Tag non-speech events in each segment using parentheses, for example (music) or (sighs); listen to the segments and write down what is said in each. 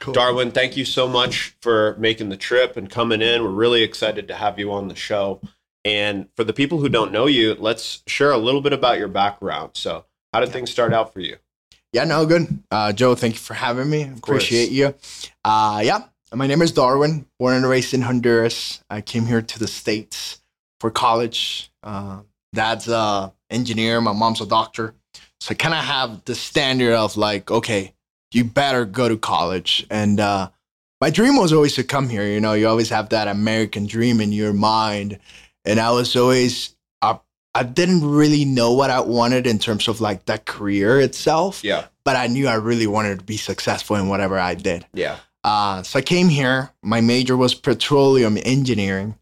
Cool. Darwin, thank you so much for making the trip and coming in. We're really excited to have you on the show. And for the people who don't know you, let's share a little bit about your background. So, how did things start out for you? Yeah, no, good. Uh, Joe, thank you for having me. course. Appreciate you. Uh, yeah, my name is Darwin, born and raised in Honduras. I came here to the States for college. Uh, dad's a engineer, my mom's a doctor. So I kind of have the standard of like, okay, you better go to college. And uh, my dream was always to come here. You know, you always have that American dream in your mind. And I was always, I, I didn't really know what I wanted in terms of like the career itself Yeah. but I knew I really wanted to be successful in whatever I did. Yeah. Uh, so I came here. My major was petroleum engineering,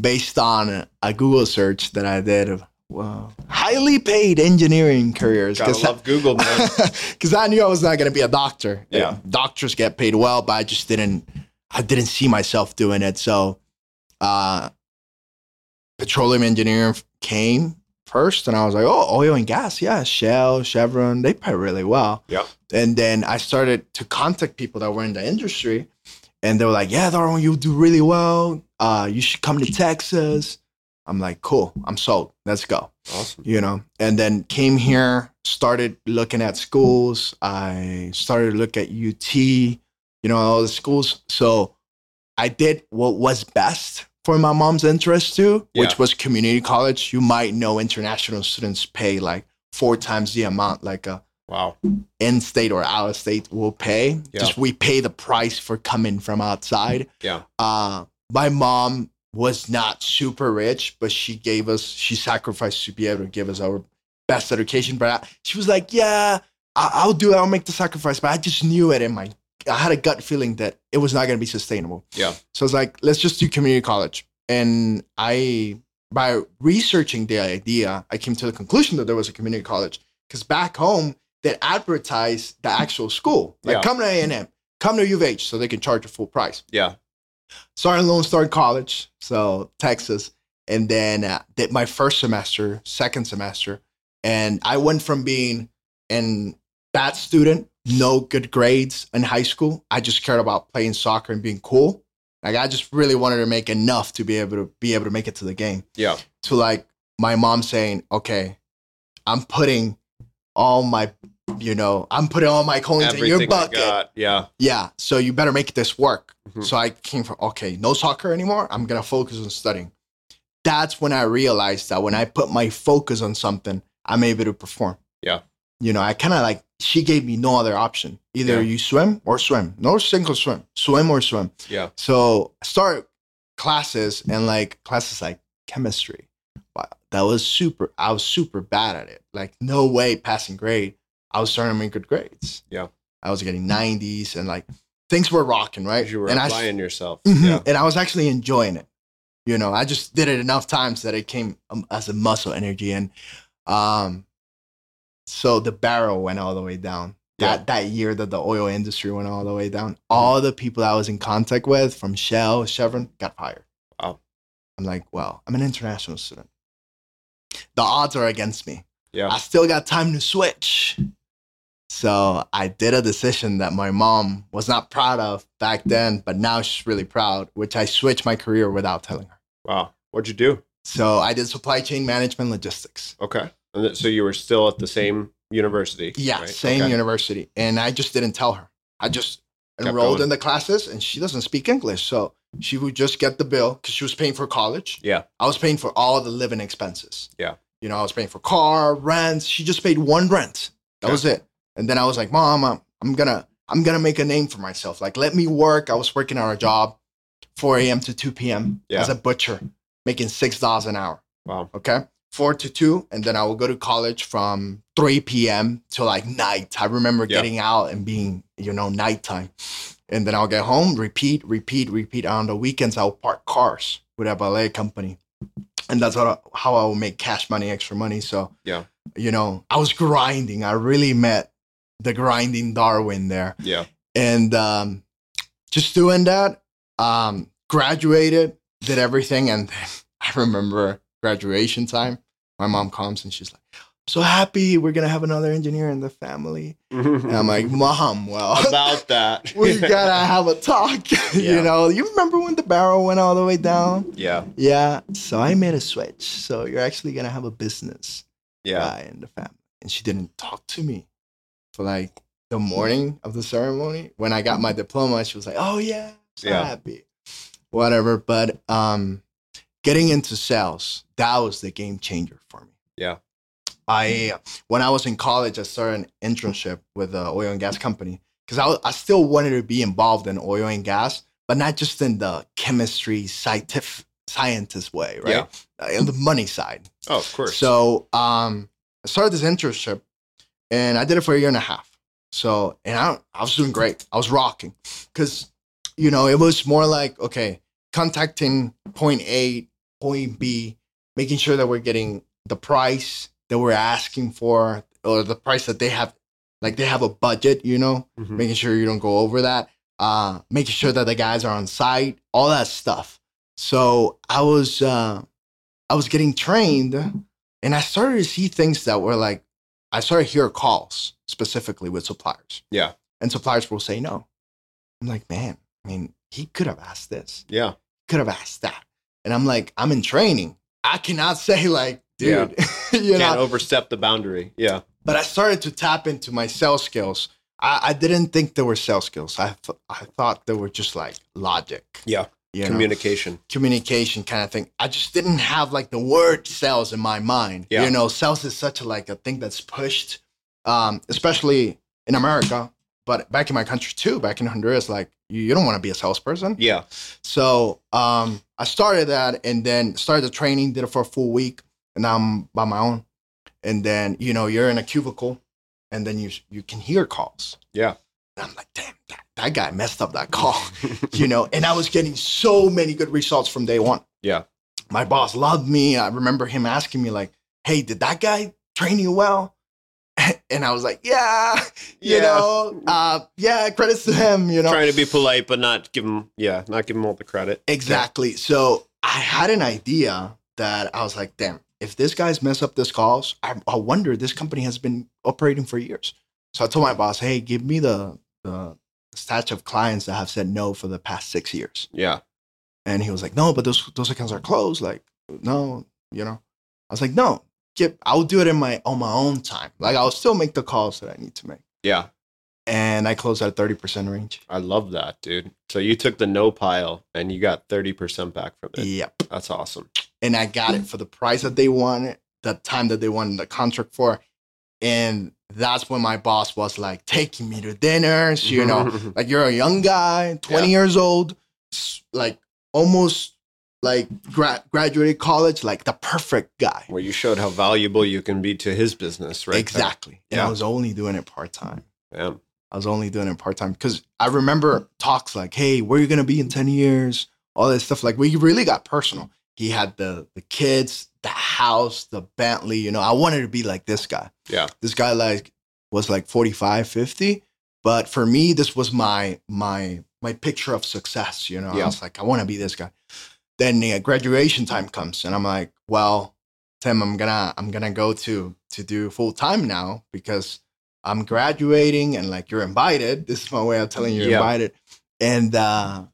based on a Google search that I did well, highly paid engineering careers. Gotta love Google, man. (laughs) Because I knew I was not going to be a doctor. Yeah. doctors get paid well, but I just didn't. I didn't see myself doing it. So, uh, petroleum engineering came first, and I was like, "Oh, oil and gas, yeah, Shell, Chevron, they pay really well." Yeah. And then I started to contact people that were in the industry, and they were like, "Yeah, Darwin, you do really well. Uh, you should come to Texas." I'm like, "Cool, I'm sold. Let's go." Awesome. you know and then came here started looking at schools i started to look at ut you know all the schools so i did what was best for my mom's interest too Yeah. which was community college you might know international students pay like four times the amount like a Wow. in-state or out-of-state will pay Yeah. just we pay the price for coming from outside Yeah. uh, my mom was not super rich, but she gave us, she sacrificed to be able to give us our best education. But I, she was like, yeah, I, I'll do it. I'll make the sacrifice. But I just knew it in my, I had a gut feeling that it was not going to be sustainable. Yeah. So I was like, let's just do community college. And I, by researching the idea, I came to the conclusion that there was a community college because back home, they advertise the actual school. Like, Yeah. come to A&M, come to U of H so they can charge a full price Yeah. Started Lone Star College, so Texas, and then uh, did my first semester, second semester, and I went from being an bad student, no good grades in high school. I just cared about playing soccer and being cool. Like I just really wanted to make enough to be able to be able to make it to the game. Yeah. To like my mom saying, "Okay, I'm putting all my, you know, I'm putting all my coins in your bucket." Yeah. Yeah, so you better make this work. Mhm. So I came from okay, no soccer anymore. I'm gonna focus on studying. That's when I realized that when I put my focus on something, I'm able to perform. Yeah. You know, I kind of like she gave me no other option. Either Yeah. you swim or swim. No single swim. Swim or swim. Yeah. So I started classes and like classes like chemistry. Wow, that was super. I was super bad at it. Like no way passing grade. I was starting to make good grades. Yeah. I was getting 90s and like things were rocking, right? You were and I applying yourself. Mhm. Yeah. and I was actually enjoying it. You know, I just did it enough times that it came um, as a muscle energy, and um, so the barrel went all the way down. That that year that the oil industry went all the way down, all the people I was in contact with from Shell, Chevron, got fired. Wow. I'm like, well, I'm an international student. The odds are against me. Yeah. I still got time to switch. So I did a decision that my mom was not proud of back then, but now she's really proud, which I switched my career without telling her. Wow. What'd you do? So I did supply chain management logistics. Okay. And so you were still at the same university. Yeah, right? same Okay. university. And I just didn't tell her. I just Kept enrolled going. in the classes and she doesn't speak English. So she would just get the bill because she was paying for college. Yeah. I was paying for all the living expenses. Yeah. You know, I was paying for car, rent. She just paid one rent. That Okay. was it. And then I was like, Mom, I'm, I'm gonna I'm gonna make a name for myself. Like, let me work. I was working on a job, 4 a.m. to 2 p.m. Yeah. as a butcher, making six dollars an hour. Wow. Okay. Four to two. And then I will go to college from 3 p.m. to like night. I remember Yeah. getting out and being, you know, nighttime. And then I'll get home, repeat, repeat, repeat. On the weekends, I'll park cars with a ballet company. And that's how, I- how I will make cash money, extra money. So, Yeah. you know, I was grinding. I really met the grinding Darwin there Yeah. and um, just doing that um, graduated did everything and (laughs) i remember graduation time my mom comes and she's like so happy we're gonna have another engineer in the family. And I'm like, (laughs) Mom, well, about that. (laughs) we gotta have a talk. Yeah. you know, you remember when the barrel went all the way down? yeah, Yeah. So I made a switch. So you're actually gonna have a business yeah, guy in the family. And she didn't talk to me for like the morning of the ceremony. When I got my diploma, she was like, Oh yeah, so Yeah. happy. Whatever. But um getting into sales, that was the game changer for me. Yeah. I when I was in college, I started an internship with an oil and gas company because I, I still wanted to be involved in oil and gas, but not just in the chemistry, scientific, scientist way, right? Uh, in the money side. Oh, of course. So um, I started this internship, and I did it for a year and a half. So and I I was doing great. I was rocking because you know it was more like okay, contacting point A, point B, making sure that we're getting the price that we're asking for or the price that they have. Like they have a budget, you know, Mhm. making sure you don't go over that, uh, making sure that the guys are on site, all that stuff. So I was uh, I was getting trained, and I started to see things that were like I started to hear calls specifically with suppliers. Yeah. and suppliers will say no. I'm like, man, I mean, he could have asked this, yeah, could have asked that, and I'm like, I'm in training. I cannot (laughs) say like, dude, (laughs) you can't overstep the boundary. Yeah, but I started to tap into my sales skills. I, I didn't think there were sales skills. I th- I thought they were just like logic. Yeah. You know, communication. communication kind of thing. I just didn't have like the word sales in my mind. Yeah. You know, sales is such a like a thing that's pushed, um, especially in America, but back in my country too, back in Honduras, like you, you don't want to be a salesperson. Yeah, So um, I started that and then started the training, did it for a full week, and now I'm by my own. And then you know you're in a cubicle, and then you you can hear calls. Yeah. And I'm like, damn, that, that guy messed up that call, (laughs) you know. And I was getting so many good results from day one. Yeah. My boss loved me. I remember him asking me like, "Hey, did that guy train you well?" (laughs) And I was like, "Yeah, you Yeah. know, uh, yeah, credits to him, you know." trying to be polite, but not give him. Yeah, not give him all the credit. Exactly. So I had an idea that I was like, damn, if this guy's mess up this calls, I, I wonder this company has been operating for years. So I told my boss, hey, give me the the stats of clients that have said no for the past six years. Yeah, And he was like, no, but those those accounts are closed. Like, no, you know. I was like, no, get, I'll do it in my on my own time. Like I'll still make the calls that I need to make. yeah. And I closed at a 30% range. I love that, dude. So you took the no pile and you got thirty percent back from it. Yep. That's awesome. and I got it for the price that they wanted, the time that they wanted the contract for. And that's when my boss was like taking me to dinners, you know, (laughs) like you're a young guy, 20 Yeah. years old, like almost like gra- graduated college, like the perfect guy. where you showed how valuable you can be to his business, right? exactly. And I was only doing it part time. Yeah. I was only doing it part time because I remember talks like, "Hey, where are you gonna be in ten years?" All this stuff. Like we really got personal. He had the the kids, the house, the Bentley. You know, I wanted to be like this guy. Yeah. This guy like was like 45, 50. But for me, this was my my my picture of success. You know, Yeah. I was like, I want to be this guy. Then the graduation time comes, and I'm like, well, Tim, I'm gonna I'm gonna go to to do full time now because I'm graduating and like you're invited. (laughs) This is my way of telling you you're Yeah. invited. And uh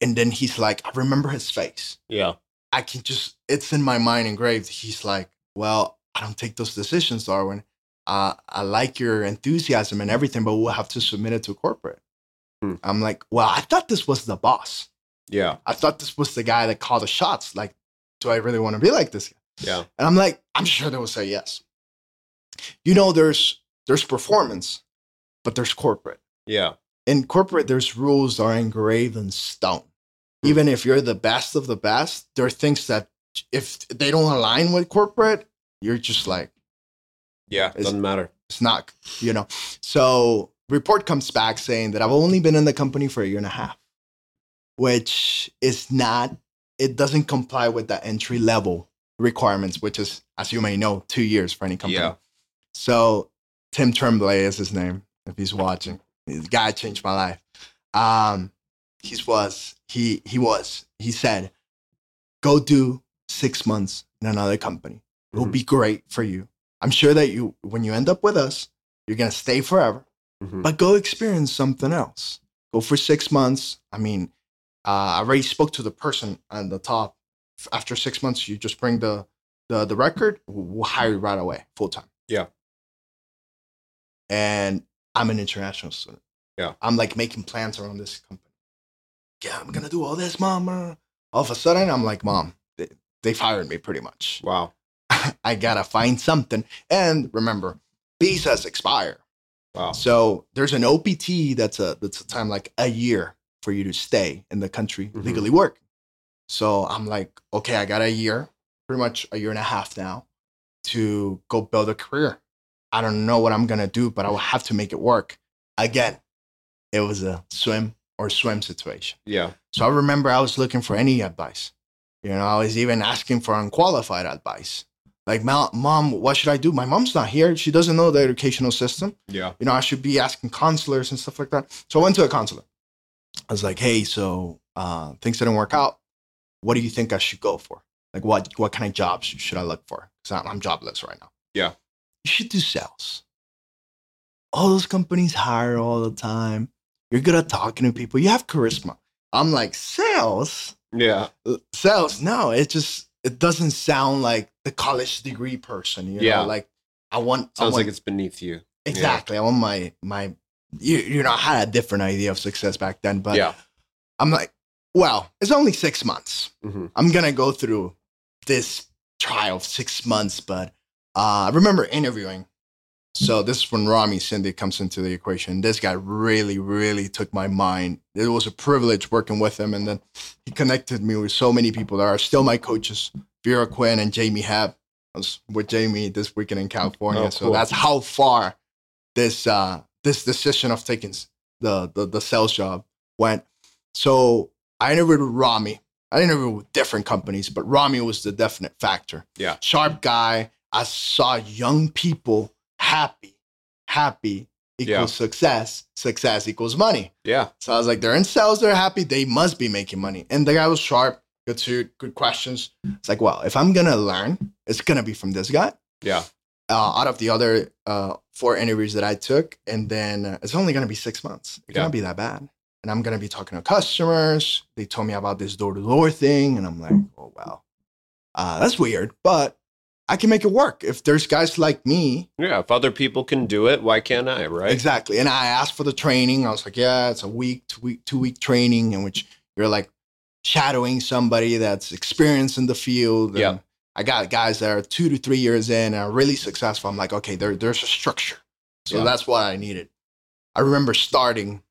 and then he's like, I remember his face. Yeah. I can just it's in my mind engraved. He's like, Well, I don't take those decisions, Darwin. Uh, I like your enthusiasm and everything, but we'll have to submit it to corporate. Hmm. I'm like, well, I thought this was the boss. Yeah. I thought this was the guy that called the shots. Like, do I really want to be like this guy? Yeah. And I'm like, I'm sure they will say yes. You know, there's there's performance, but there's corporate. Yeah. In corporate, there's rules that are engraved in stone. Even if you're the best of the best, there are things that if they don't align with corporate, you're just like, Yeah. it Doesn't matter. it's not, you know. So report comes back saying that I've only been in the company for a year and a half, which is not, it doesn't comply with the entry level requirements, which is, as you may know, two years for any company. Yeah. So Tim Tremblay is his name, if he's watching. The guy changed my life. Um, he was, he he was, he said, go do six months in another company. It'll Mhm. be great for you. I'm sure that you, when you end up with us, you're gonna stay forever. Mhm. But go experience something else. Go for six months. I mean, uh, I already spoke to the person on the top. After six months, you just bring the the the record. We'll hire you right away, full time. Yeah. And I'm an international student. Yeah. I'm like making plans around this company. Yeah, I'm gonna do all this, mama. All of a sudden, I'm like, mom, they, they fired me pretty much. Wow. (laughs) I gotta find something. And remember, visas expire. Wow. So there's an OPT that's a that's a time like a year for you to stay in the country Mhm. legally work. So I'm like, okay, I got a year, pretty much a year and a half now, to go build a career. I don't know what I'm gonna do, but I will have to make it work. Again, it was a swim or swim situation. Yeah. So I remember I was looking for any advice. You know, I was even asking for unqualified advice. Like, "Mom, mom, what should I do? My mom's not here. She doesn't know the educational system. Yeah. You know, I should be asking counselors and stuff like that. So I went to a counselor. I was like, hey, so uh, things didn't work out. What do you think I should go for? Like, what what kind of jobs should I look for? Because I'm, I'm jobless right now. Yeah. You should do sales. All those companies hire all the time. You're good at talking to people. You have charisma. I'm like, sales? Yeah. sales no it just it doesn't sound like the college degree person you Yeah. like i want I Sounds want, like it's beneath you. exactly i want my my you, you know i had a different idea of success back then but yeah. i'm like well it's only six months Mhm. i'm gonna go through this trial of six months but uh, i remember interviewing so this is when rami cindy comes into the equation. This guy really really took my mind. It was a privilege working with him and then he connected me with so many people that are still my coaches. Vera quinn and jamie hebb i was with jamie this weekend in california Oh, so that's how far this uh this decision of taking the the, the sales job went. So i interviewed with rami. I interviewed with different companies but rami was the definite factor. Yeah. sharp guy. I saw young people happy happy equals Yeah. success success equals money Yeah. so I was like, they're in sales, they're happy, they must be making money. And the guy was sharp, good suit, good questions. It's like, well, if I'm gonna learn, it's gonna be from this guy. Yeah. Uh, out of the other uh, four interviews that I took, and then uh, it's only gonna be six months. It's Yeah. gonna be that bad. And I'm gonna be talking to customers. They told me about this door to door thing, and I'm like, oh wow, uh, that's weird, but I can make it work. If there's guys like me Yeah. If other people can do it, why can't I? Right. Exactly. And I asked for the training. I was like, yeah, it's a week, two week, two week training in which you're like shadowing somebody that's experienced in the field. And Yeah. I got guys that are two to three years in and are really successful. I'm like, okay, there, there's a structure. So Yeah. that's what I needed. I remember starting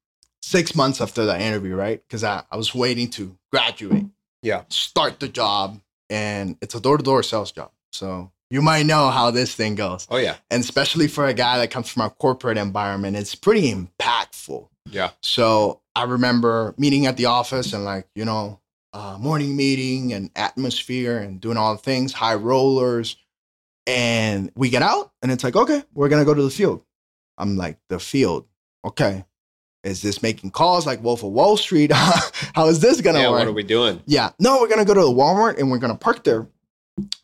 six months after that interview, right? Because I, I was waiting to graduate. Yeah. Start the job. And it's a door to door sales job. So you might know how this thing goes Oh yeah. and especially for a guy that comes from a corporate environment, it's pretty impactful. Yeah. So I remember meeting at the office and like you know, uh, morning meeting and atmosphere and doing all the things, high rollers, and we get out and it's like okay, we're gonna go to the field. I'm like the field, okay. Is this making calls like Wolf of Wall Street? (laughs) How is this gonna Yeah. work? What are we doing? Yeah. No, we're gonna go to the Walmart and we're gonna park there.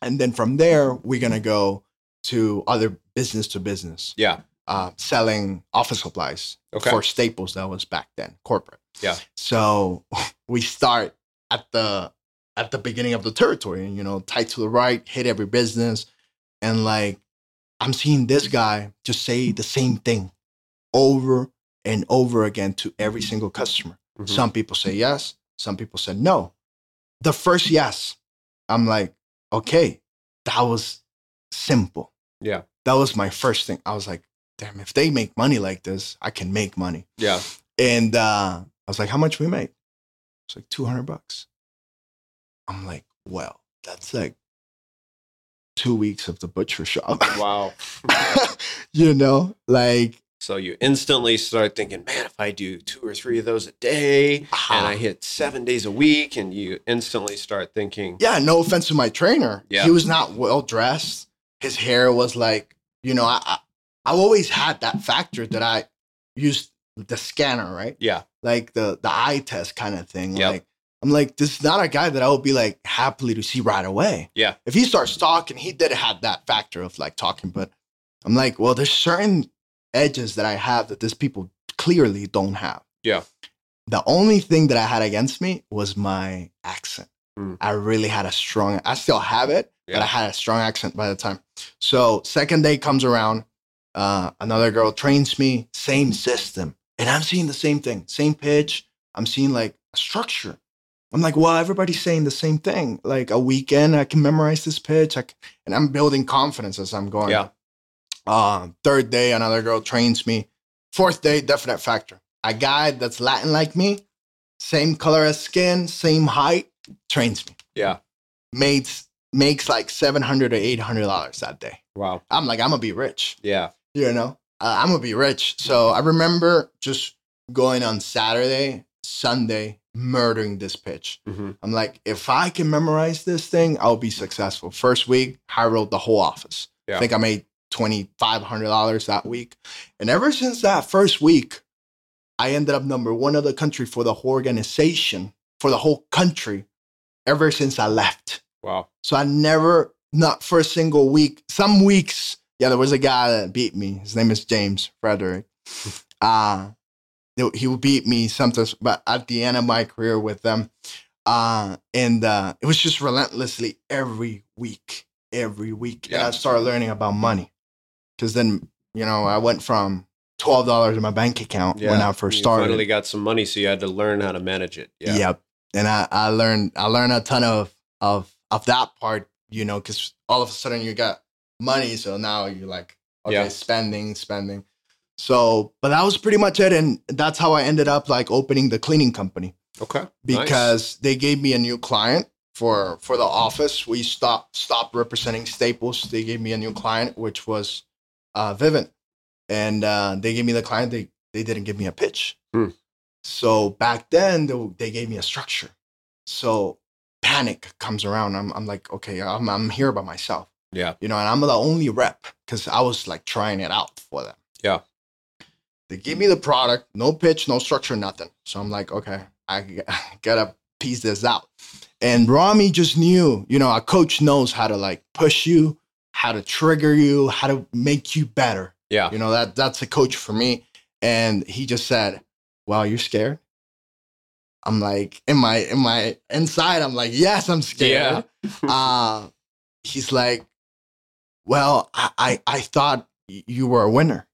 And then from there, we're gonna go to other business to business, Yeah. uh, selling office supplies Okay. for Staples. That was back then, corporate. Yeah. So (laughs) we start at the at the beginning of the territory, and you know, tight to the right, hit every business, and like I'm seeing this guy just say the same thing over and over again to every single customer. Mhm. Some people say yes, some people said no. The first yes, I'm like, okay, that was simple. Yeah. That was my first thing. I was like, damn, if they make money like this, I can make money. Yeah. And uh, I was like, how much we make? It's like 200 bucks. I'm like, well, that's like two weeks of the butcher shop. Wow. (laughs) you know, like, So you instantly start thinking, man, if I do two or three of those a day uh-huh. and I hit seven days a week, and you instantly start thinking, yeah, no offense to my trainer. Yeah. He was not well dressed. His hair was like, you know, I, I I've always had that factor that I used the scanner, right? yeah, Like the the eye test kind of thing. Yep. Like I'm like, this is not a guy that I would be like happily to see right away. Yeah. If he starts talking, he did have that factor of like talking, but I'm like, well, there's certain edges that I have that these people clearly don't have. Yeah. The only thing that I had against me was my accent. Mm. I really had a strong, I still have it, but Yeah. I had a strong accent by the time. So second day comes around, uh, another girl trains me, same system. And I'm seeing the same thing, same pitch. I'm seeing like a structure. I'm like, well, everybody's saying the same thing. Like a weekend, I can memorize this pitch. I c- and I'm building confidence as I'm going. Yeah. Uh, third day, another girl trains me. Fourth day, definite factor. A guy that's Latin like me, same color as skin, same height, trains me. Yeah. Makes makes like seven hundred or eight hundred dollars that day. Wow. I'm like, I'm gonna be rich. Yeah. You know, uh, I'm gonna be rich. So I remember just going on Saturday, Sunday, murdering this pitch. hmm I'm like, if I can memorize this thing, I'll be successful. First week, I wrote the whole office. Yeah. I think I made twenty five hundred dollars that week, and ever since that first week, I ended up number one of the country for the whole organization for the whole country. Ever since I left, Wow. so I never, not for a single week. Some weeks, yeah, there was a guy that beat me. His name is James Frederick. (laughs) Uh, he- would beat me sometimes, but at the end of my career with them, uh, and uh, it was just relentlessly every week, every week. And Yeah. I started learning about money because then, you know, I went from twelve dollars in my bank account when I first You started. finally got some money, so you had to learn how to manage it. Yeah. Yep. And I, I learned I learned a ton of of of that part, you know, because all of a sudden you got money, so now you're like, okay, Yeah. spending, spending. So, but that was pretty much it, and that's how I ended up like opening the cleaning company Okay. Nice. because they gave me a new client for for the office. We stopped stopped representing Staples. They gave me a new client, which was uh, Vivint, and uh, they gave me the client. They they didn't give me a pitch. Hmm. So back then they, they gave me a structure. So panic comes around. I'm I'm like okay, I'm I'm here by myself, Yeah. you know, and I'm the only rep because I was like trying it out for them. Yeah. They give me the product, no pitch, no structure, nothing. So I'm like, okay, I (laughs) gotta piece this out. And Rami just knew, you know, a coach knows how to like push you, how to trigger you, how to make you better. Yeah. You know, that that's a coach for me. And he just said, Wow, you're scared? I'm like, in my in my inside, I'm like, yes, I'm scared. Yeah. (laughs) uh he's like, Well, I, I I thought you were a winner.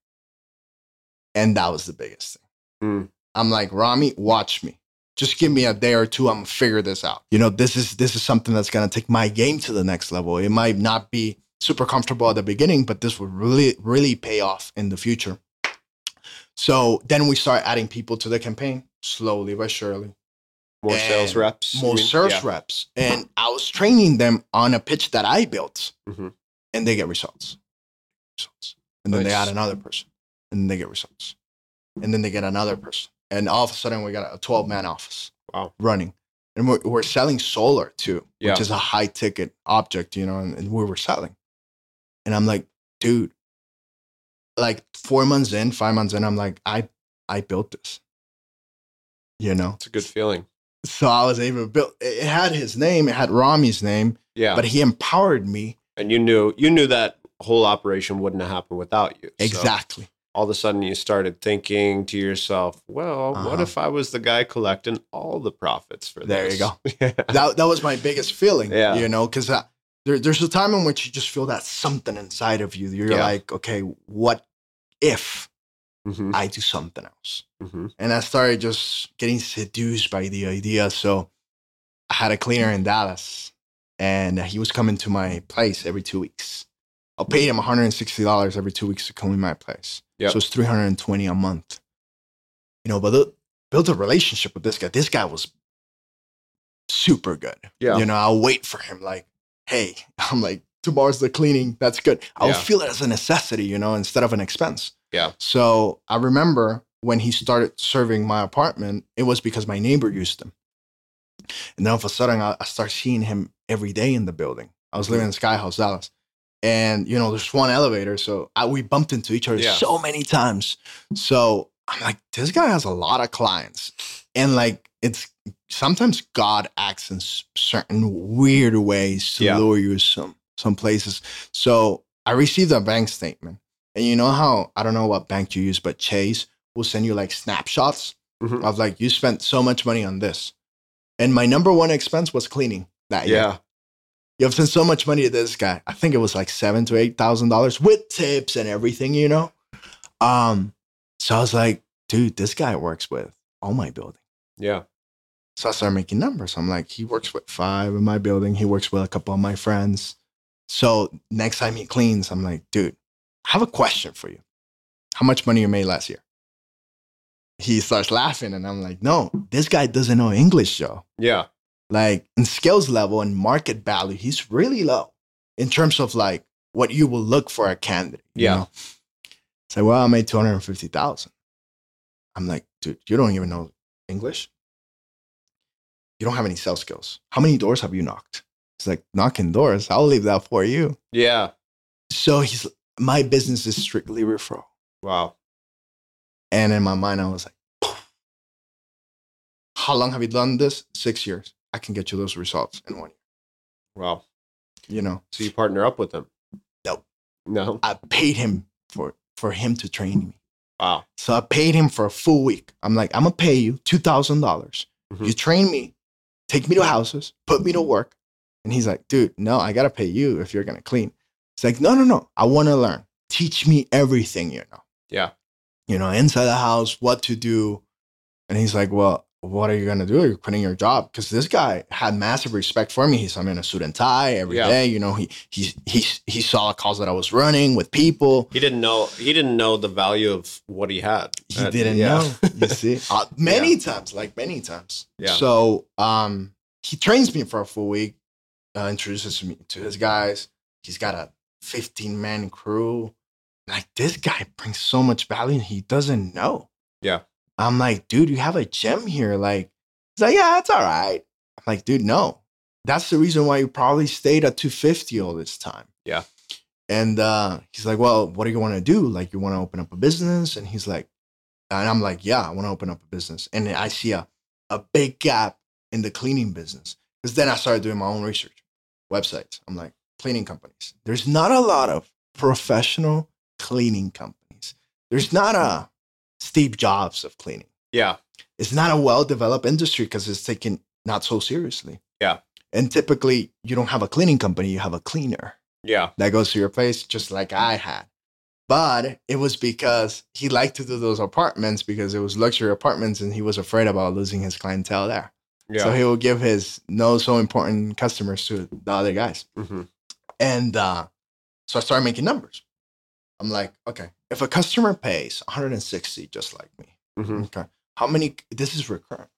And that was the biggest thing. Hmm. I'm like, Rami, watch me. Just give me a day or two. I'm gonna figure this out. You know, this is this is something that's gonna take my game to the next level. It might not be super comfortable at the beginning, but this will really, really pay off in the future. So then we start adding people to the campaign slowly but surely. More sales reps. More mean? sales Yeah. reps. And I was training them on a pitch that I built Mhm. and they get results. Results. And then they add another person and they get results. And then they get another person. And all of a sudden we got a 12 man office Wow. running. And we're, we're selling solar too, Yeah. which is a high ticket object, you know, and, and we were selling. And I'm like, dude, like four months in, five months in, I'm like, I I built this. You know? It's a good feeling. So I was able to build it had his name, it had Rami's name, Yeah. but he empowered me. and you knew you knew that whole operation wouldn't have happened without you. So Exactly. all of a sudden you started thinking to yourself, well, what Uh-huh. if I was the guy collecting all the profits for There you go. (laughs) yeah. That that was my biggest feeling. Yeah. You know, because there, there's a time in which you just feel that something inside of you. You're Yeah. like, okay, what if Mhm. I do something else? Mhm. And I started just getting seduced by the idea. So I had a cleaner in Dallas, and he was coming to my place every two weeks. I'll pay him $160 every two weeks to come clean my place. Yep. So it's 320 a month. You know, but the, built a relationship with this guy. This guy was super good. Yeah. You know, I'll wait for him like, hey, (laughs) I'm like, tomorrow's the cleaning. That's good. I'll Yeah. feel it as a necessity, you know, instead of an expense. Yeah. So I remember when he started serving my apartment, it was because my neighbor used him. And then all of a sudden, I, I start seeing him every day in the building. I was living mm-hmm. in Sky House, Dallas. And, you know, there's one elevator. So I, we bumped into each other Yeah. so many times. So I'm like, this guy has a lot of clients. And like, it's sometimes God acts in certain weird ways to Yeah. lure you some, some places. So I received a bank statement And you know how I don't know what bank you use, but Chase will send you like snapshots Mhm. of like you spent so much money on this. And my number one expense was cleaning that year. Yeah. You have spent so much money to this guy. I think it was like seven to eight thousand dollars with tips and everything, you know. Um, so I was like, dude, this guy works with all my building. Yeah. So I started making numbers. I'm like, he works with five in my building. He works with a couple of my friends. So next time he cleans, I'm like, dude, I have a question for you. How much money you made last year? He starts laughing, and I'm like, no, this guy doesn't know English, Joe. Yeah. Like in skills level and market value, he's really low in terms of like what you will look for a candidate. you Yeah. Say, well, I made two hundred and fifty thousand. I'm like, dude, you don't even know English. You don't have any sales skills. How many doors have you knocked? He's like, knocking doors. I'll leave that for you. Yeah. So he's my business is strictly referral. Wow. And in my mind, I was like, "Poof. how long have you done this? Six years. I can get you those results in one year. Wow. You know, So you partner up with them? Nope. No. I paid him for for him to train me. Wow. So I paid him for a full week. I'm like, I'm gonna pay you two thousand dollars. Mhm. You train me, take me to houses, put me to work. And he's like, dude, no, I gotta pay you if you're gonna clean. It's like, no, no, no. I wanna learn. Teach me everything you know. Yeah. You know, inside the house, what to do. And he's like, well, what are you gonna do? You're quitting your job because this guy had massive respect for me. He's I'm in a suit and tie every day. Yeah. You know, he he he he saw the calls that I was running with people. He didn't know. He didn't know the value of what he had. He didn't yeah. know. You (laughs) see, uh, many times, like many times. Yeah. So, um, he trains me for a full week. Uh, introduces me to his guys. He's got a 15 man crew. Like this guy brings so much value, and he doesn't know. Yeah. I'm like, dude, you have a gem here. Like, he's like, yeah, it's all right. I'm like, dude, no. That's the reason why you probably stayed at 250 all this time. Yeah. And uh, he's like, well, what do you want to do? Like, you want to open up a business? And he's like, and I'm like, yeah, I want to open up a business. And I see a, a big gap in the cleaning business. Because then I started doing my own research, websites. I'm like, cleaning companies. There's not a lot of professional cleaning companies. There's not a Steve Jobs of cleaning. Yeah. It's not a well developed industry because it's taken not so seriously. Yeah. And typically, you don't have a cleaning company, you have a cleaner Yeah. that goes to your place, just like I had. But it was because he liked to do those apartments because it was luxury apartments and he was afraid about losing his clientele there. Yeah. So he would give his no so important customers to the other guys. hmm And uh, so I started making numbers. I'm like, okay, if a customer pays 160 just like me, hmm okay, how many, this is recurrent.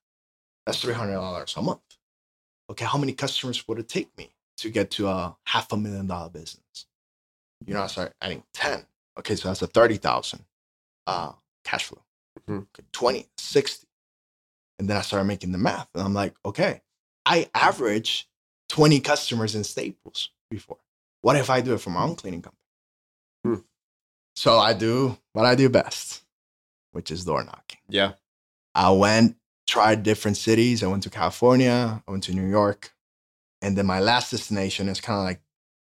That's $300 a month. Okay, how many customers would it take me to get to a half a million dollar business? You know, I started adding 10. Okay, so that's a 30,000 uh, cash flow. Mhm. Okay, 20, 60. And then I started making the math. And I'm like, okay, I average 20 customers in Staples before. What if I do it for my own cleaning company? Hmm. So I do what I do best, which is door knocking. Yeah. I went, tried different cities. I went to California, I went to New York. And then my last destination is kind of like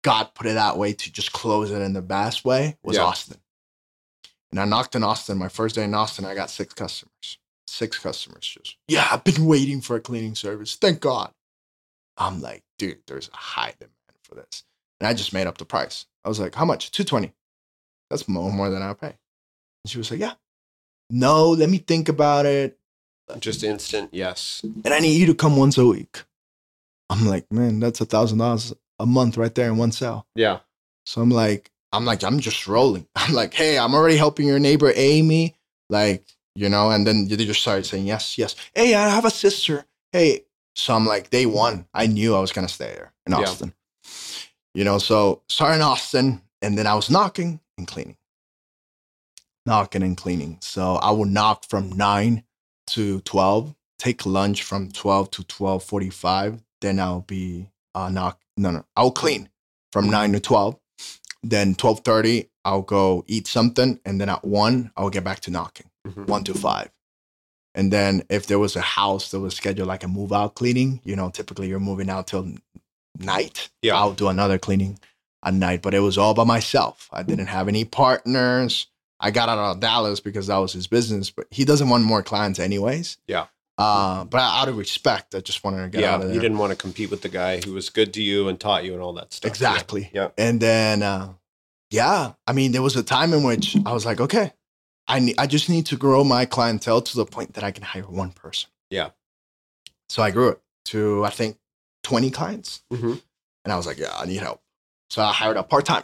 God put it that way to just close it in the best way was Yeah. Austin. And I knocked in Austin. My first day in Austin, I got six customers. Six customers just, yeah, I've been waiting for a cleaning service. Thank God. I'm like, dude, there's a high demand for this. And I just made up the price. I was like, how much? 220. That's more, more than I pay. And she was like, yeah. No, let me think about it. Just instant. Yes. And I need you to come once a week. I'm like, man, that's a thousand dollars a month right there in one cell. Yeah. So I'm like, I'm like, I'm just rolling. (laughs) I'm like, hey, I'm already helping your neighbor Amy. Like, you know, and then they just started saying yes, yes. Hey, I have a sister. Hey. So I'm like, day one, I knew I was gonna stay there in Yeah. Austin. You know, so started in Austin, and then I was knocking and cleaning. Knocking and cleaning. So I will knock from nine to 12, take lunch from 12 to 12:45, then I'll be uh knock no no, I'll clean from 9 to 12. Then 12:30 I'll go eat something and then at 1 I'll get back to knocking. Mhm. 1 to 5. And then if there was a house that was scheduled like a move out cleaning, you know, typically you're moving out till night. Yeah. I'll do another cleaning at night, but it was all by myself. I didn't have any partners. I got out of Dallas because that was his business, but he doesn't want more clients anyways. Yeah. Uh, but out of respect, I just wanted to get yeah, out of there. you didn't want to compete with the guy who was good to you and taught you and all that stuff. Exactly. Yeah. And then, uh, yeah, I mean, there was a time in which I was like, okay, I need, I just need to grow my clientele to the point that I can hire one person. Yeah. So I grew it to I think twenty clients, hmm and I was like, yeah, I need help. So I hired a part time,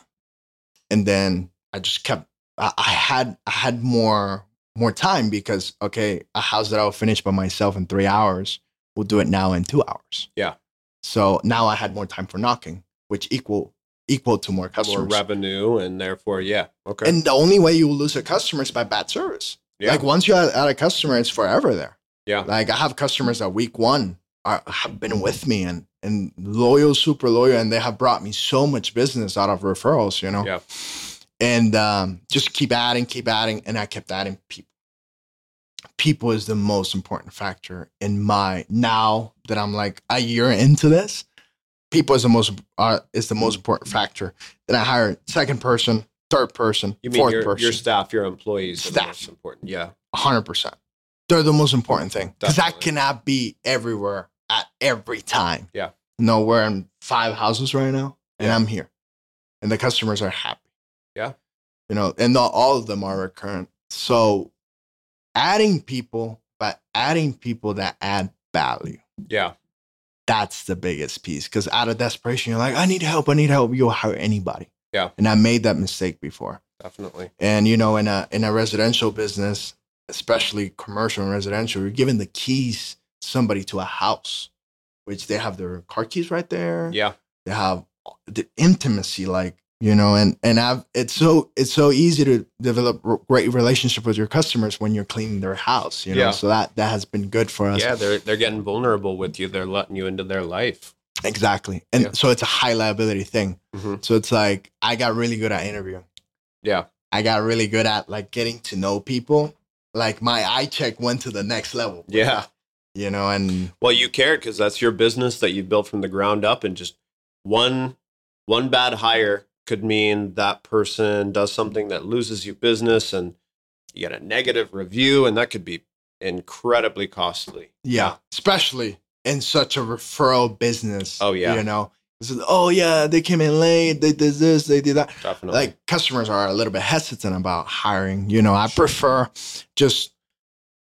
and then I just kept. I, I had I had more more time because okay, a house that I'll finish by myself in three hours, we'll do it now in two hours. Yeah. So now I had more time for knocking, which equal equal to more More revenue and therefore, yeah. Okay. And the only way you will lose a customer is by bad service. yeah. Like once you add, add a customer, it's forever there. Yeah. Like I have customers that week one are, have been with me and and loyal, super loyal, and they have brought me so much business out of referrals. You know. Yeah. And um, just keep adding, keep adding, and I kept adding people. People is the most important factor in my now that I'm like a year into this. People is the most uh, is the most important factor. Then I hired second person, third person, you mean fourth your, person your staff, your employees are the Staff. most important. Yeah. hundred percent. They're the most important thing because I Definitely. cannot be everywhere at every time. Yeah. No, we're in five houses right now, and Yeah. I'm here, and the customers are happy. Yeah. You know, and not all of them are recurrent. So, adding people, but adding people that add value. Yeah. That's the biggest piece. Because out of desperation, you're like, I need help. I need help. You'll hire anybody. Yeah. And I made that mistake before. Definitely. And you know, in a in a residential business, especially commercial and residential, you're given the keys somebody to a house, which they have their car keys right there. Yeah. They have the intimacy, like you know, and and I've it's so it's so easy to develop r- great relationship with your customers when you're cleaning their house. You know, Yeah. so that that has been good for us. Yeah. They're they're getting vulnerable with you. They're letting you into their life. Exactly. And Yeah. so it's a high liability thing. Mhm. So it's like I got really good at interviewing. Yeah. I got really good at like getting to know people. Like my eye check went to the next level, Yeah. You know, and Well, you cared because that's your business that you built from the ground up, and just one one bad hire could mean that person does something that loses you business, and you get a negative review, and that could be incredibly costly. yeah, especially in such a referral business. Oh, yeah. You know, This is, oh yeah, they came in late, they did this, they did that. Definitely. Like customers are a little bit hesitant about hiring. You know, I prefer just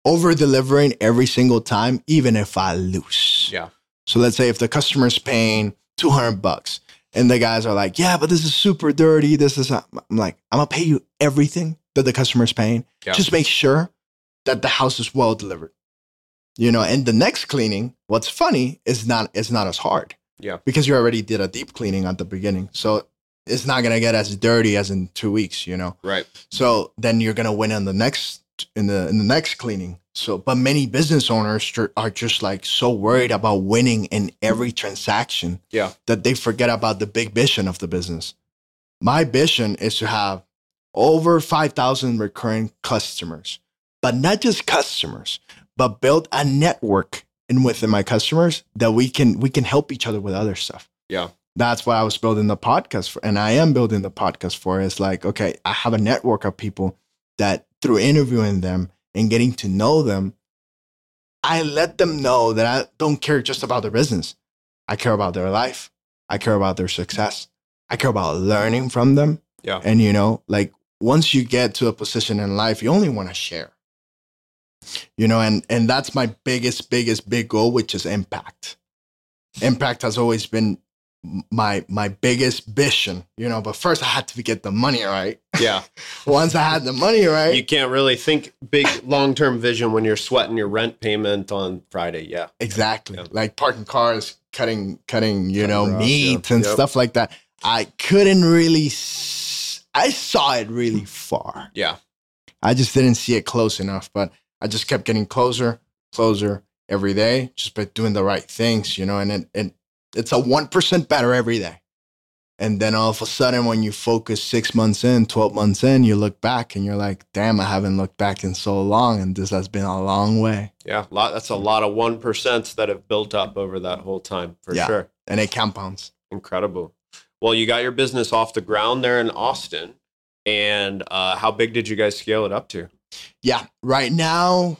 over delivering every single time, even if I lose. yeah. So let's say if the customer's paying 200 bucks and the guys are like, yeah, but this is super dirty. This is, not. I'm like, I'm going to pay you everything that the customer's paying. Yeah. Just make sure that the house is well delivered. You know, and the next cleaning, what's funny is not, it's not as hard. Yeah. Because you already did a deep cleaning at the beginning. So it's not going to get as dirty as in two weeks, you know? Right. So then you're gonna win in the next in the in the next cleaning. So, but many business owners are just like so worried about winning in every transaction, Yeah. that they forget about the big vision of the business. My vision is to have over five thousand recurring customers, but not just customers, but build a network in within my customers that we can we can help each other with other stuff Yeah. that's why I was building the podcast for, and I am building the podcast for. Is like, okay, I have a network of people that through interviewing them and getting to know them, I let them know that I don't care just about their business. I care about their life. I care about their success. I care about learning from them. Yeah. And you know, like once you get to a position in life, you only want to share. You know, and and that's my biggest, biggest, big goal, which is impact. Impact has always been my my biggest vision, you know. But first, I had to get the money right. Yeah. (laughs) Once I had the money right, You can't really think big long term vision when you're sweating your rent payment on Friday. Yeah. exactly Yeah. like parking cars, cutting, cutting, you Cutting know, meat yeah. and Yep. stuff like that. I couldn't really. S- I saw it really far. Yeah. I just didn't see it close enough, but I just kept getting closer, closer every day, just by doing the right things, you know. And it, it it's a one percent better every day. And then all of a sudden, when you focus six months in, twelve months in, you look back and you're like, "Damn, I haven't looked back in so long, and this has been a long way." Yeah. Lot, that's a lot of 1% that have built up over that whole time for Yeah. sure. And it compounds. Incredible. Well, you got your business off the ground there in Austin. And uh, how big did you guys scale it up to? Yeah, right now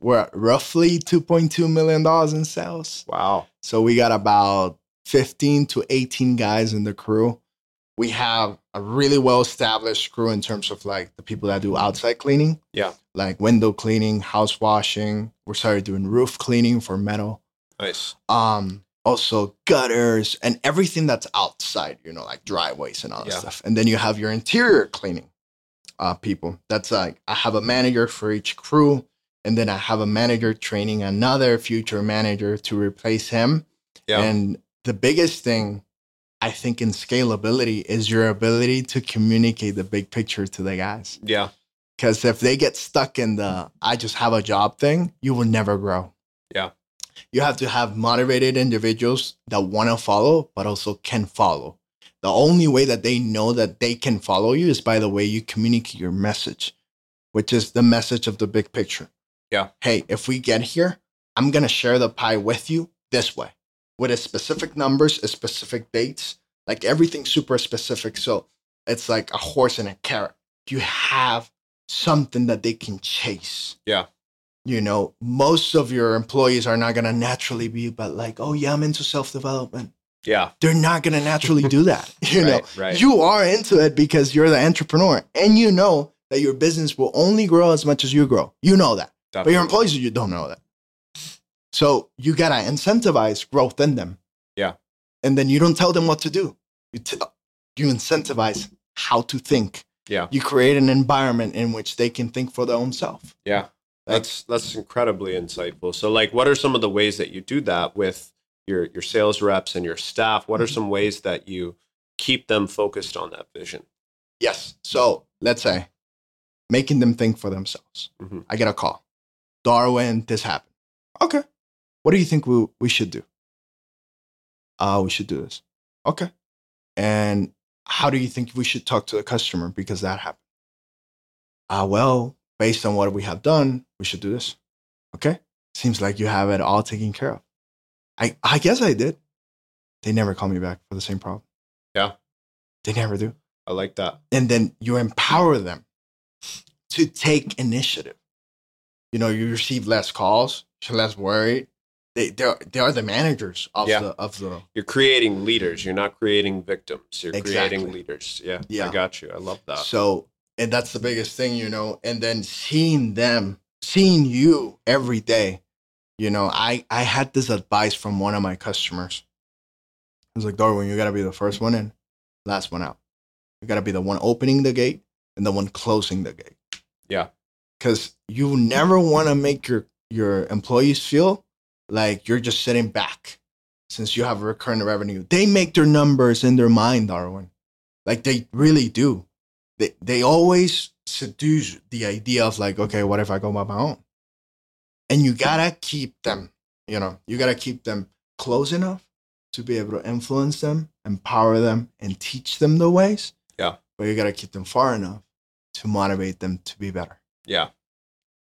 we're at roughly 2.2 million dollars in sales. Wow. So we got about 15 to 18 guys in the crew. We have a really well established crew in terms of like the people that do outside cleaning. Yeah. Like window cleaning, house washing. We're started doing roof cleaning for metal. Nice. Um, also gutters and everything that's outside, you know, like driveways and all that Yeah. stuff. And then you have your interior cleaning uh, people. That's like I have a manager for each crew, and then I have a manager training another future manager to replace him. Yeah. And the biggest thing I think in scalability is your ability to communicate the big picture to the guys. yeah. Because if they get stuck in the I just have a job thing, you will never grow. Yeah. You have to have motivated individuals that want to follow, but also can follow. The only way that they know that they can follow you is by the way you communicate your message, which is the message of the big picture. Yeah. Hey, if we get here, I'm going to share the pie with you this way with a specific numbers, a specific dates, like everything super specific. So it's like a horse and a carrot. You have something that they can chase. Yeah. You know, most of your employees are not going to naturally be, but like, oh, yeah, I'm into self development. Yeah. They're not going to naturally do that. (laughs) You know, right. Right. you are into it because you're the entrepreneur and you know that your business will only grow as much as you grow. You know that. But your employees, you don't know that. So you got to incentivize growth in them. Yeah. And then you don't tell them what to do. You, t- you incentivize how to think. Yeah. You create an environment in which they can think for their own self. Yeah. That's that's incredibly insightful. So like what are some of the ways that you do that with your your sales reps and your staff? What are Mhm. some ways that you keep them focused on that vision? Yes. So let's say making them think for themselves. Mhm. I get a call. Darwin, this happened. Okay. What do you think we, we should do? Uh, we should do this. Okay. And how do you think we should talk to the customer because that happened? Uh, well, based on what we have done, we should do this. Okay. Seems like you have it all taken care of. I, I guess I did. They never call me back for the same problem. Yeah. They never do I like that. and then you empower them to take initiative. You know, you receive less calls, you're less worried. They they are, they are the managers of Yeah. the of the You're creating leaders. You're not creating victims. You're Exactly. creating leaders. Yeah. yeah. I got you. I love that. so and that's the biggest thing, you know. And then seeing them, seeing you every day. You know, I I had this advice from one of my customers. It was like, Darwin, you gotta be the first one in, last one out. You gotta be the one opening the gate and the one closing the gate. Yeah. Because you never want to make your your employees feel like you're just sitting back since you have recurring revenue. They make their numbers in their mind darwin. Like they really do. They they always seduce the idea of like okay what if i go by my own? And you gotta keep them you know you gotta keep them close enough to be able to influence them empower them and teach them the ways. Yeah. but you gotta keep them far enough to motivate them to be better yeah.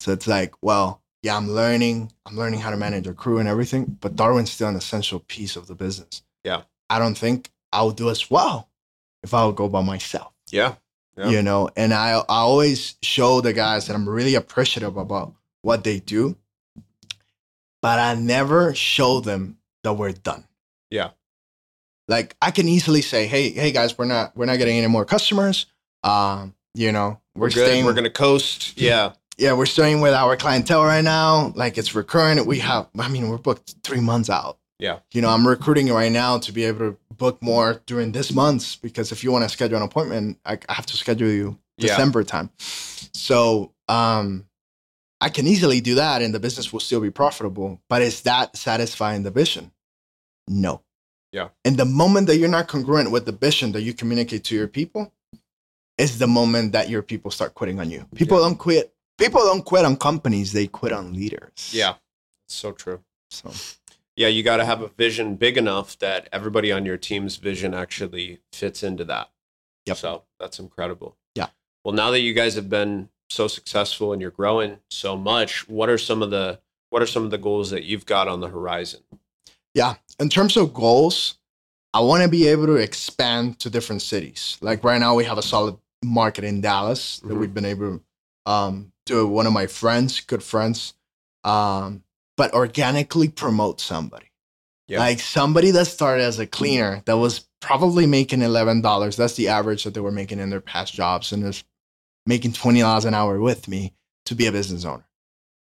so it's like, well, yeah, I'm learning, I'm learning how to manage a crew and everything, but Darwin's still an essential piece of the business. Yeah. I don't think I would do as well if I would go by myself. Yeah. Yeah. You know, and I I always show the guys that I'm really appreciative about what they do, but I never show them that we're done. Yeah. Like I can easily say, hey, hey guys, we're not we're not getting any more customers. Um, you know, we're, We're good. staying We're gonna coast. Yeah. yeah, we're staying with our clientele right now. Like it's recurring. We have, I mean, we're booked three months out. Yeah. You know, I'm recruiting right now to be able to book more during this month because if you want to schedule an appointment, I, I have to schedule you Yeah. December time. So, um, I can easily do that and the business will still be profitable. But is that satisfying the vision? No. Yeah. And the moment that you're not congruent with the vision that you communicate to your people is the moment that your people start quitting on you. People Yeah. don't quit. People don't quit on companies, they quit on leaders. Yeah. So true. So Yeah, you got to have a vision big enough that everybody on your team's vision actually fits into that. Yep. So that's incredible. Yeah. Well, now that you guys have been so successful and you're growing so much, what are some of the what are some of the goals that you've got on the horizon? Yeah, in terms of goals, I want to be able to expand to different cities. Like right now, we have a solid market in Dallas that Mhm. we've been able to um, do. One of my friends, good friends, um, but organically promote somebody. Yeah. Like somebody that started as a cleaner that was probably making eleven dollars. That's the average that they were making in their past jobs, and is making twenty dollars an hour with me to be a business owner.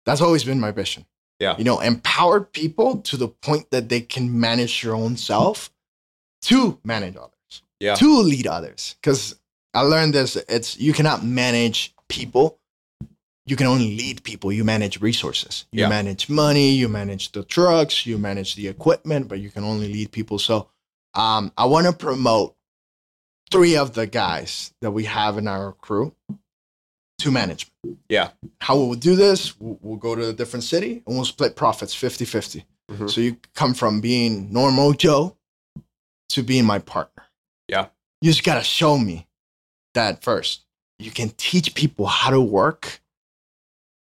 That's always been my vision. Yeah. You know, empower people to the point that they can manage your own self to manage others. Yeah. To lead others. Because I learned this, it's you cannot manage people. You can only lead people. You manage resources. You Yeah. manage money, you manage the trucks, you manage the equipment, but you can only lead people. So um, I want to promote three of the guys that we have in our crew to management. Yeah. How we'll do this, we'll, we'll go to a different city and we'll split profits 50 50. Mhm. So you come from being normal Joe to being my partner. Yeah. You just got to show me that first. You can teach people how to work.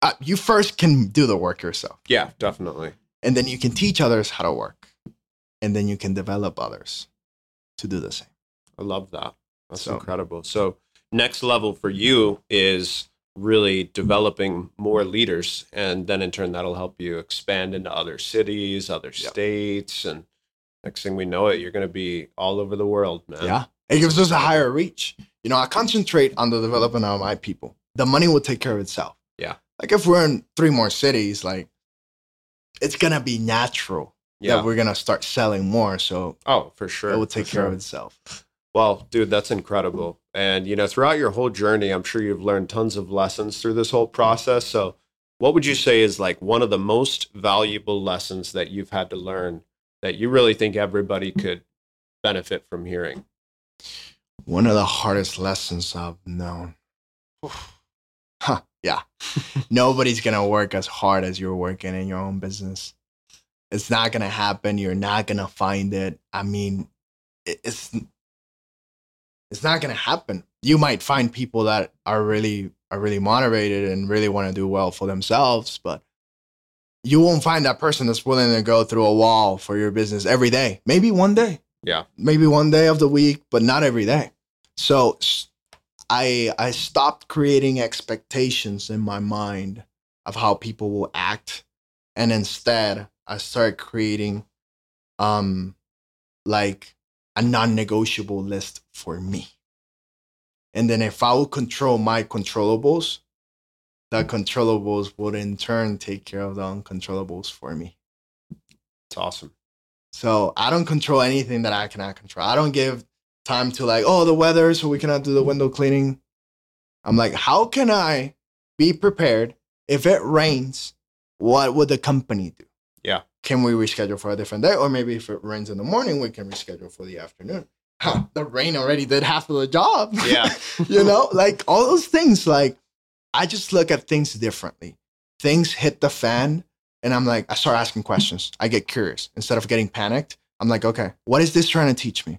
Uh, you first can do the work yourself, Yeah, definitely. and then you can teach others how to work, and then you can develop others to do the same. I love that. That's So- incredible. So, next level for you is really developing more leaders. And then in turn, that'll help you expand into other cities, other Yep. states. And next thing we know it, you're going to be all over the world, man. Yeah. It gives us a higher reach. You know, I concentrate on the development of my people. The money will take care of itself. Yeah. Like if we're in three more cities, like it's gonna be natural Yeah. that we're gonna start selling more. So oh, for sure. it will for take care sure. of itself. Well, dude, that's incredible. And you know, throughout your whole journey, I'm sure you've learned tons of lessons through this whole process. So, what would you say is like one of the most valuable lessons that you've had to learn that you really think everybody could benefit from hearing? One of the hardest lessons I've known. (sighs) Huh, yeah. (laughs) Nobody's gonna work as hard as you're working in your own business. It's not gonna happen. You're not gonna find it. I mean, it's it's not gonna happen. You might find people that are really are really motivated and really want to do well for themselves, but you won't find that person that's willing to go through a wall for your business every day. Maybe one day. Yeah. Maybe one day of the week, but not every day. So I I stopped creating expectations in my mind of how people will act, and instead I started creating um like a non-negotiable list for me. And then if I would control my controllables, the controllables would in turn take care of the uncontrollables for me. It's awesome. So I don't control anything that I cannot control. I don't give time to like, oh, the weather, so we cannot do the window cleaning. I'm like, how can I be prepared if it rains? What would the company do? Yeah. Can we reschedule for a different day? Or maybe if it rains in the morning, we can reschedule for the afternoon. Huh, the rain already did half of the job. Yeah. (laughs) you know, like all those things. Like I just look at things differently. Things hit the fan, and I'm like, I start asking questions. I get curious instead of getting panicked. I'm like, okay, what is this trying to teach me?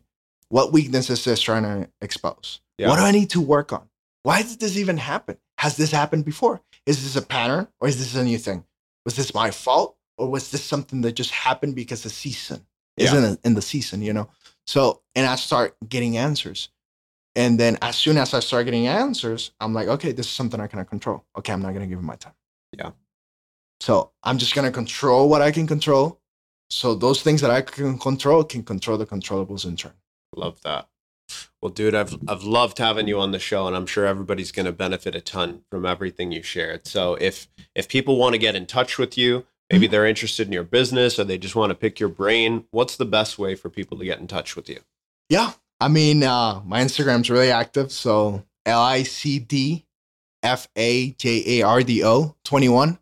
What weakness is this trying to expose? Yeah. What do I need to work on? Why did this even happen? Has this happened before? Is this a pattern or is this a new thing? Was this my fault or was this something that just happened because the season Yeah. in, the, in the season, you know? So, and I start getting answers. And then as soon as I start getting answers, I'm like, okay, this is something I cannot control. Okay, I'm not going to give it my time. Yeah. So I'm just going to control what I can control. So those things that I can control can control the controllables in turn. Love that. Well, dude, I've I've loved having you on the show, and I'm sure everybody's going to benefit a ton from everything you shared. So, if if people want to get in touch with you, maybe they're interested in your business, or they just want to pick your brain, what's the best way for people to get in touch with you? Yeah. I mean, uh, my Instagram's really active. So L I C D F A J A R D O 21.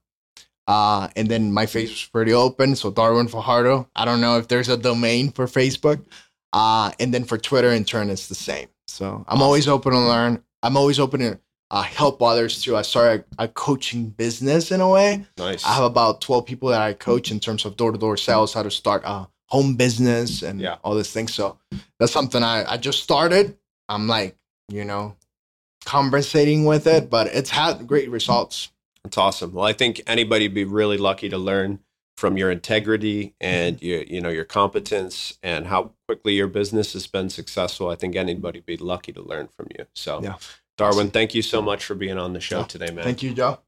Uh, and then my Facebook's pretty open. So Darwin Fajardo. I don't know if there's a domain for Facebook. Uh, and then for Twitter, in turn, it's the same. So I'm always open to learn. I'm always open to uh, help others too. I started a, a coaching business in a way. Nice. I have about 12 people that I coach in terms of door to door sales, how to start a home business and Yeah. all these things. So that's something I, I just started. I'm like, you know, conversating with it, but it's had great results. That's awesome. Well, I think anybody'd be really lucky to learn from your integrity and mm-hmm. your you know your competence and how quickly your business has been successful. I think anybody would be lucky to learn from you. So, Yeah. Darwin, thank you so much for being on the show Yeah. today, man. Thank you, Joe.